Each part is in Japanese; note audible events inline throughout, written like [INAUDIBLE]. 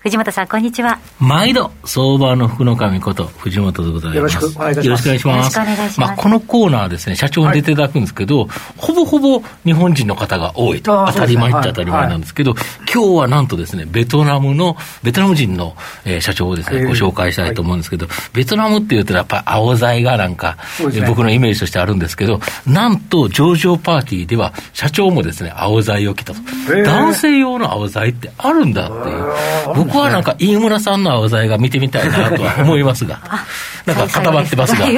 藤本さん、こんにちは。毎度、相場の福の神こと、藤本でございます。よろしくお願いします。よろしくお願いします。ままあ、このコーナーですね、社長に出ていただくんですけど、はい、ほぼほぼ日本人の方が多いと、当たり前っちゃ当たり前なんですけど、はいはい、今日はなんとですね、ベトナムの、ベトナム人の、えー、社長をですね、ご紹介したいと思うんですけど、ベトナムって言うとやっぱり青材がなんか、ね、僕のイメージとしてあるんですけど、なんと上場パーティーでは、社長もですね、青材を着たと。男性用の青材ってあるんだっていう。僕はなんか、飯村さんの青材が見てみたいなとは思いますが、[LAUGHS] なんか固まってますが。は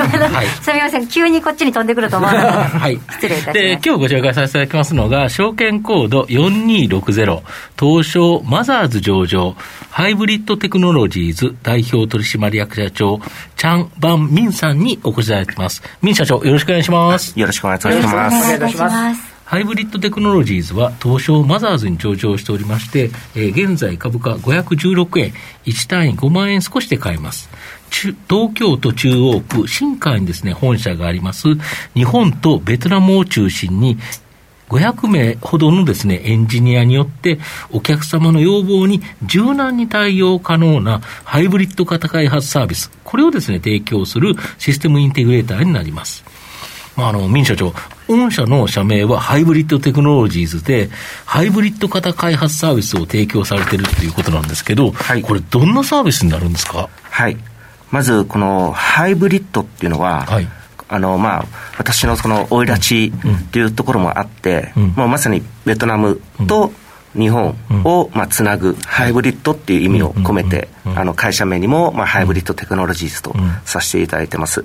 い、[LAUGHS] すみません、急にこっちに飛んでくると思わなかった。はい。失礼いたします。で、今日ご紹介させていただきますのが、証券コード4260、東証マザーズ上場、ハイブリッドテクノロジーズ代表取締役社長、チャン・バン・ミンさんにお越しいただいてます。ミン社長、よろしくお願いします。よろしくお願いします。よろしくお願いいたします。ハイブリッドテクノロジーズは東証マザーズに上場しておりまして、えー、現在株価516円、1単位5万円少しで買えます。東京都中央区新海にですね、本社があります、日本とベトナムを中心に500名ほどのですね、エンジニアによって、お客様の要望に柔軟に対応可能なハイブリッド型開発サービス、これをですね、提供するシステムインテグレーターになります。まあ、あの、民社長、御社の社名はハイブリッドテクノロジーズで、ハイブリッド型開発サービスを提供されてるっていうことなんですけど、はい、これ、どんなサービスになるんですか？はい。まず、このハイブリッドっていうのは、はい、あの、まあ、私のその生い立ちっていうところもあって、うん、もうまさにベトナムと日本を、まあ、つなぐハイブリッドっていう意味を込めて、あの、会社名にも、まあ、ハイブリッドテクノロジーズとさせていただいてます。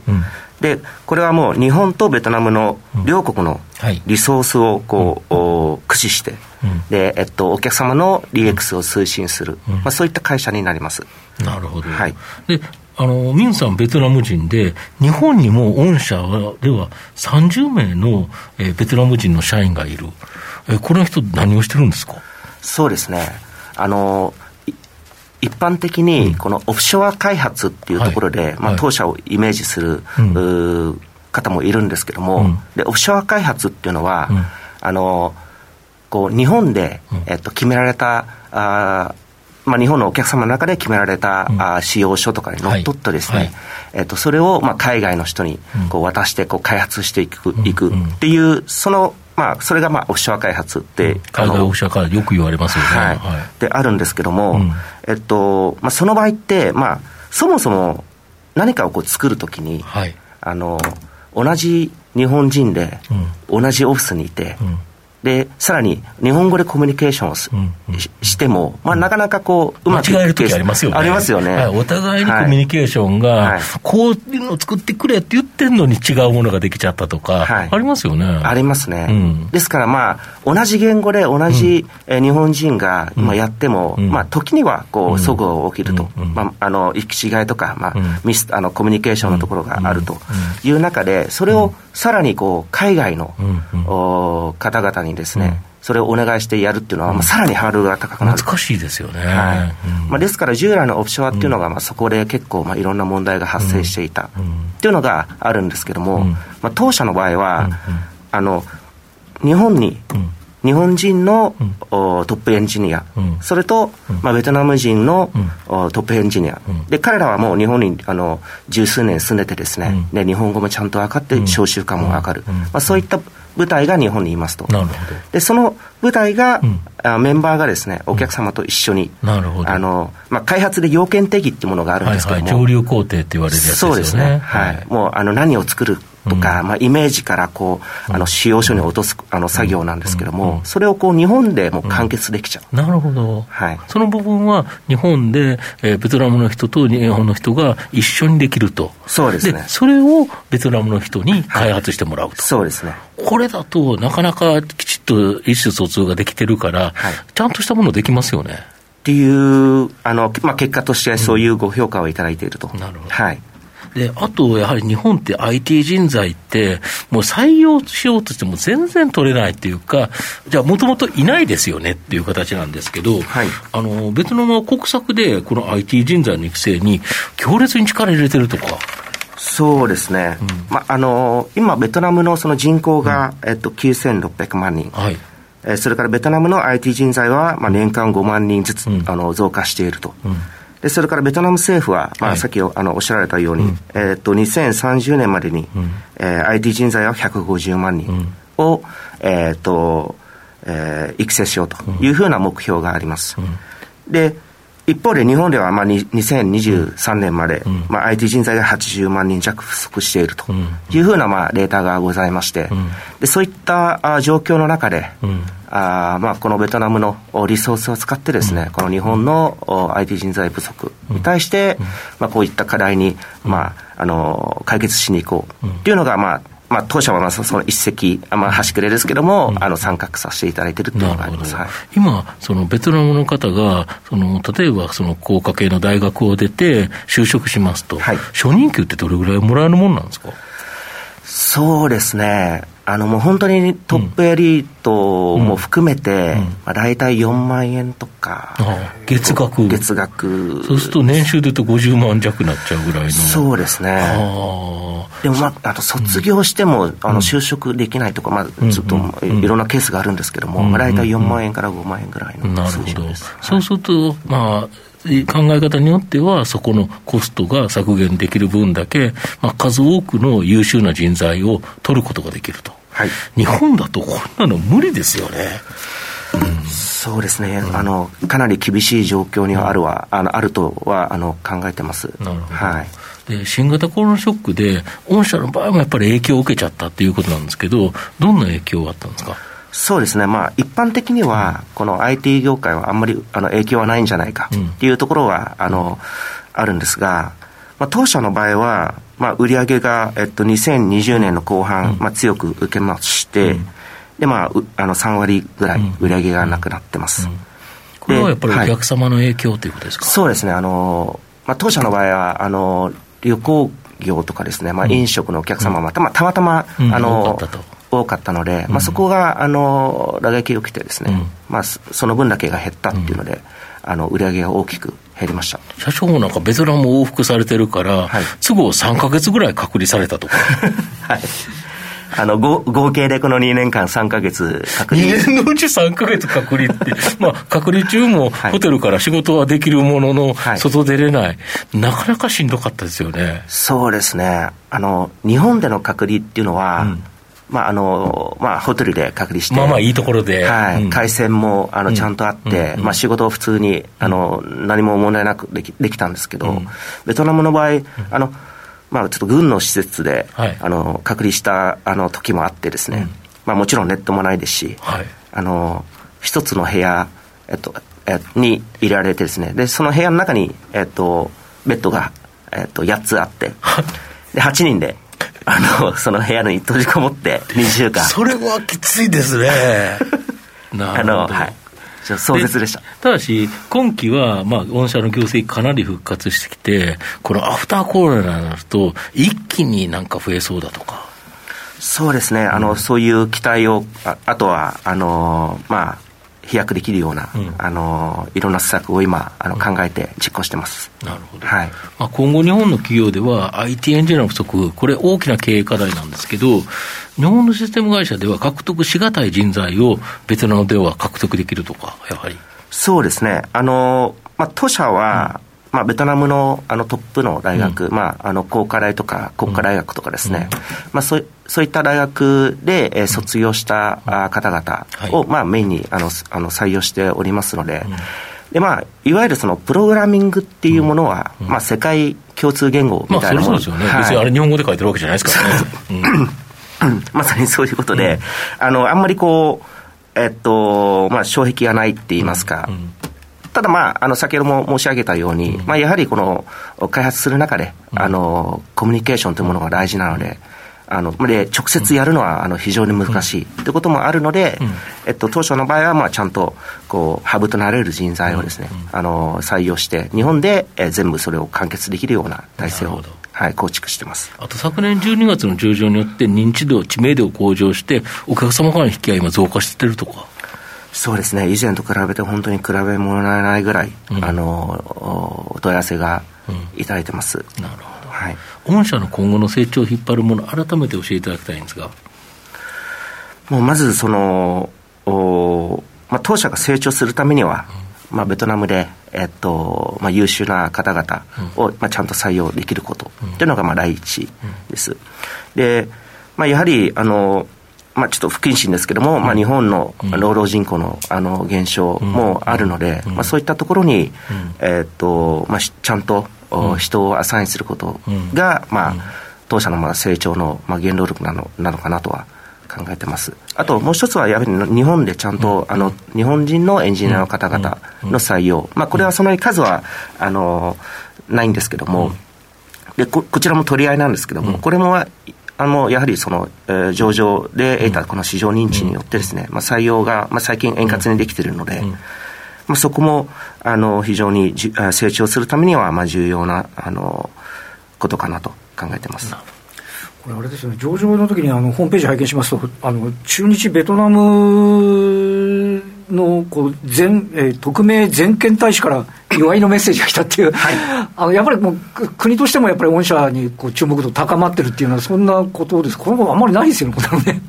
で、これはもう日本とベトナムの両国のリソースをこう、駆使して、で、えっと、お客様の DX を推進する、まあ、そういった会社になります。なるほど。はい。で、あの、ミンさんベトナム人で、日本にも御社では30名の、えー、ベトナム人の社員がいる。えー、この人何をしてるんですか？そうですね。あの、一般的にこのオフショア開発っていうところで、まあ、当社をイメージする、方もいるんですけども、でオフショア開発っていうのは、あのこう日本で、えっと、決められたあまあ、日本のお客様の中で決められた、うん、あ使用書とかにのっとってですね、はい。はい、えっと、それを、まあ、海外の人にこう渡してこう開発していく,、いくっていうそのまあ、それがまあオフショア開発って、うん、海外オフショア開発、よく言われますよね。はい。はい、で、あるんですけども、うん、えっと、まあ、その場合って、まあ、そもそも何かをこう作るときに、はい、あの、同じ日本人で、同じオフィスにいて、で、さらに日本語でコミュニケーションをす、うんうん、しても、まあ、なかなかこう、うまく間違える時ありますよね。ありますよね、はい。お互いにコミュニケーションが、はい、こういうのを作ってくれって言ってんのに違うものができちゃったとか、はい、ありますよね。ありますね。うん、ですからまあ、同じ言語で同じ、うん、え日本人が今やっても、うん、まあ、時にはこう、齟齬が起きると。まあ、あの、行き違いとか、まあ、ミス、あの、コミュニケーションのところがあるという中で、それをさらにこう、海外の、お方々にですね、それをお願いしてやるっていうのは、まあ、さらにハードルが高くなる。難しいですよね。はい。まあ、ですから、従来のオプショアっていうのが、まあ、そこで結構、まあ、いろんな問題が発生していたっていうのがあるんですけども、まあ、当社の場合は、あの、日本に、日本人の、うん、トップエンジニア、うん、それと、うん、まあ、ベトナム人の、トップエンジニア、で彼らはもう日本にあの十数年住んでてですね、で日本語もちゃんと分かって、召集感も分かる、まあ、そういった部隊が日本にいますと。で、その部隊が、うん、あメンバーがですね、お客様と一緒に、うん、なるほどあの、まあ、開発で要件定義っていうものがあるんですけども、はいはい、上流工程って言われるやつですね。そうですね。はい。もう、あの、何を作るとか、うん、まあ、イメージからこう、あの、使用書に落とす、あの、作業なんですけども、それをこう、日本でもう完結できちゃう。なるほど。はい。その部分は、日本で、えー、ベトナムの人と日本の人が一緒にできると。そうですね。それをベトナムの人に開発してもらうと。はい、そうですね。これだと、なかなかきちっと意思疎通ができてるから、はい、ちゃんとしたものできますよね。っていう、あの、まあ、結果としてそういうご評価をいただいていると。なるほど。はい。で、あと、やはり日本って IT 人材って、もう採用しようとしても全然取れないっていうか、じゃあ、もともといないですよねっていう形なんですけど、はい、あの、ベトナムは国策で、この IT 人材の育成に強烈に力入れてるとか。そうですね、うん、まあ、あの今、ベトナムのその人口が、うん、えっと、9600万人、はい。えー、それからベトナムの IT 人材は、まあ、年間5万人ずつ、うん、あの増加していると。でそれからベトナム政府は、まあ、さっきあのおっしゃられたように、うん、えー、と2030年までに、うん、えー、IT 人材は150万人を、うん、えーとえー、育成しようというふうな目標があります。で一方で日本ではまあ2023年まで、うん、まあ、IT 人材が80万人弱不足しているというふうなまあデータがございまして、うん、でそういった状況の中で、うん、あまあこのベトナムのリソースを使ってですね、この日本の IT 人材不足に対して、まあ、こういった課題に、まあ、あの解決しに行こう。というのが、まあ、まあ、当社はまあその一石、まあ、端くれですけれども、うん、あの参画させていただいているというのがあります、はい、今、そのベトナムの方が、その例えばその工科系の大学を出て、就職しますと、はい、初任給ってどれぐらいもらえるもんなんですか？そうですね、あのもう本当にトップエリートも含めて、うん。うん、まあ、大体4万円とか、月額。月額。そうすると年収でいうと50万弱になっちゃうぐらいの。そうですね。でもまああと卒業しても、うん、あの就職できないとか、まあ、ちょっといろんなケースがあるんですけども、まあ、大体4万円から5万円ぐらいの数字です、そうするとまあ考え方によっては、そこのコストが削減できる分だけ、まあ、数多くの優秀な人材を取ることができると。はい、日本だとこんなの無理ですよね。うん、そうですね、うん、あのかなり厳しい状況にはあるは、あのあるとはあの考えてます。なるほど、はい。で新型コロナショックで、御社の場合もやっぱり影響を受けちゃったっていうことなんですけど、どんな影響があったんですか？そうですね、まあ、一般的には、この IT 業界はあんまりあの影響はないんじゃないかっていうところは、あのあるんですが、まあ、当社の場合は、まあ、売上が、えっと、2020年の後半、まあ、強く受けまして、で、まあ、あの3割ぐらい売上がなくなってます。これはやっぱりお客様の影響ということですか、はい、そうですね、あのまあ、当社の場合はあの旅行業とかですね、まあ、飲食のお客様はたまたまたま、あの多かったので、まあ、そこがあの打撃を受けてですね、まあ、その分だけが減ったっていうので、あの売上が大きく減りました。社長もなんかベトナム往復されてるから、はい、都合3か月ぐらい隔離されたとか。[LAUGHS] はい。あの合合計でこの2年間3か月隔離。2年のうち3か月隔離って [LAUGHS] まあ隔離中もホテルから仕事はできるものの、外出れない、なかなかしんどかったですよね。そうですね。あの日本での隔離っていうのは、うんまああのまあ、ホテルで隔離して、まあまあいいところで、はいうん、回線もあのちゃんとあって、うん、まあ、仕事を普通にあの何も問題なくできできたんですけど、うん、ベトナムの場合、あのまあ、ちょっと軍の施設で、はい、あの隔離したあの時もあってですね、まあ、もちろんネットもないですし、はい、あの一つの部屋、えっとえに入れられてですねでその部屋の中に、えっと、ベッドが、えっと、8つあってで8人であの、その部屋に閉じこもって2週間。それはきついですね。[LAUGHS] なるほど。はい。壮絶でしたただし、今期は、まあ、御社の業績かなり復活してきて、このアフターコロナになると、一気になんか増えそうだとか。そうですね、あの、うん、そういう期待を、ああとは、あの、まあ、飛躍できるような、うん、あのいろんな施策を今あの、考えて実行してます。なるほど。はい。まあ、今後日本の企業では IT エンジニアの不足、これ大きな経営課題なんですけど、日本のシステム会社では獲得しがたい人材をベトナムでは獲得できるとか、やはり。そうですね。あの、まあ、当社は、まあ、ベトナムのあのトップの大学、うん、まあ、あの工科大とか国家大学とかですね、うん、まあ、そうそういった大学で、えー、卒業した方々を、まあ、メインにあのあの採用しておりますので、でまあ、いわゆるそのプログラミングっていうものは、まあ、世界共通言語みたいなもの、まあ、そうですよね、はい、別にあれ日本語で書いてるわけじゃないですからね。まさにそういうことで、あのあんまりこう、えっとまあ、障壁がないって言いますか、ただ、まあ、あの先ほども申し上げたように、まあ、やはりこの開発する中で、あのコミュニケーションというものが大事なので、あので直接やるのはあの非常に難しいということもあるので、えっと、当初の場合はまあちゃんとこうハブとなれる人材をですね、あの採用して日本で、え全部それを完結できるような体制をはい、構築してます。あと昨年12月の上場によって認知度、知名度を向上して、お客様からの引き合い今増加してるとか。そうですね、以前と比べて本当に比べ物にならないぐらい、うん、あのお問い合わせがいただいてます、うん、なるほど、はい、御社の今後の成長を引っ張るもの、改めて教えていただきたいんですが。もうまずそのお、まあ、当社が成長するためには、うん、まあ、ベトナムで、えっとまあ、優秀な方々を、まあ、ちゃんと採用できることというのがまあ第一です。でまあ、やはりあのまあ、ちょっと不謹慎ですけれども、まあ、日本の労働人口のあの減少もあるので、まあ、そういったところに、えーとまあ、ちゃんと人をアサインすることが、まあ、当社のまあ成長のまあ原動力なのなのかなとは考えてます。あともう一つはやはり日本でちゃんと、あの日本人のエンジニアの方々の採用、まあ、これはその数はあのないんですけども、でここちらも取り合いなんですけども、これもあのやはりその、えー、上場で得たこの市場認知によってですね、まあ、採用が、まあ、最近円滑にできているので、まあ、そこもあの非常にじ成長するためには、まあ、重要なあのことかなと考えてます。これあれですよね、上場の時にあのホームページ拝見しますと、あの中日ベトナムのこう全、えー、匿名全権大使から祝いのメッセージが来たっていう、はい、あのやっぱりもう国としてもやっぱり御社にこう注目度高まってるっていうのは、そんなことです、このことあんまりないですよね、これね。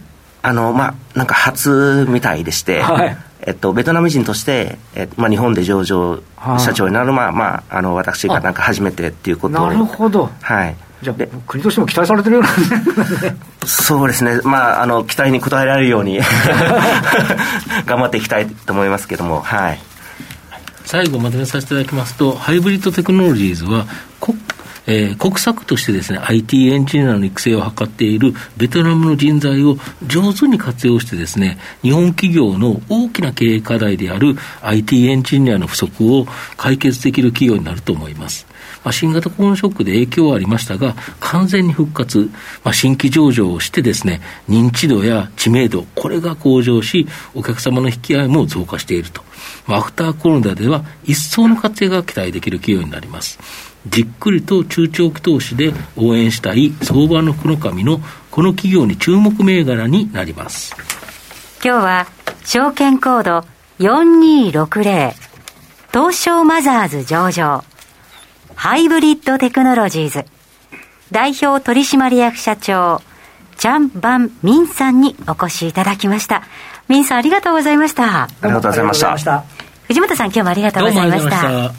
あのまあ、なんか初みたいでして、はい、えっと、ベトナム人として、えまあ、日本で上場社長になる、まあまあ、あの私がなんか初めてっていうことなるほど、はい、じゃあ、国としても期待されてるような。そうですね、まあ、あの期待に応えられるように。[LAUGHS] 頑張っていきたいと思いますけども、はい、最後まとめさせていただきますと、ハイブリッドテクノロジーズは国、えー、国策としてですね、IT エンジニアの育成を図っているベトナムの人材を上手に活用してですね、日本企業の大きな経営課題である IT エンジニアの不足を解決できる企業になると思います。まあ、新型コロナショックで影響はありましたが、完全に復活、まあ、新規上場をしてですね、認知度や知名度、これが向上し、お客様の引き合いも増加していると。まあ、アフターコロナでは一層の活躍が期待できる企業になります。じっくりと中長期投資で応援したい相場の福の神のこの企業に注目銘柄になります。今日は証券コード4260東証マザーズ上場ハイブリッドテクノロジーズ代表取締役社長チャン・バン・ミンさんにお越しいただきました。ミンさんありがとうございました。ありがとうございました。藤本さん今日もありがとうございました。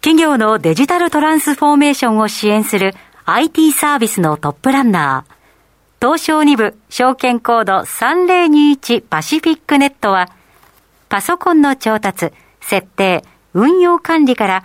企業のデジタルトランスフォーメーションを支援する IT サービスのトップランナー、東証2部証券コード3021パシフィックネットは、パソコンの調達、設定、運用管理から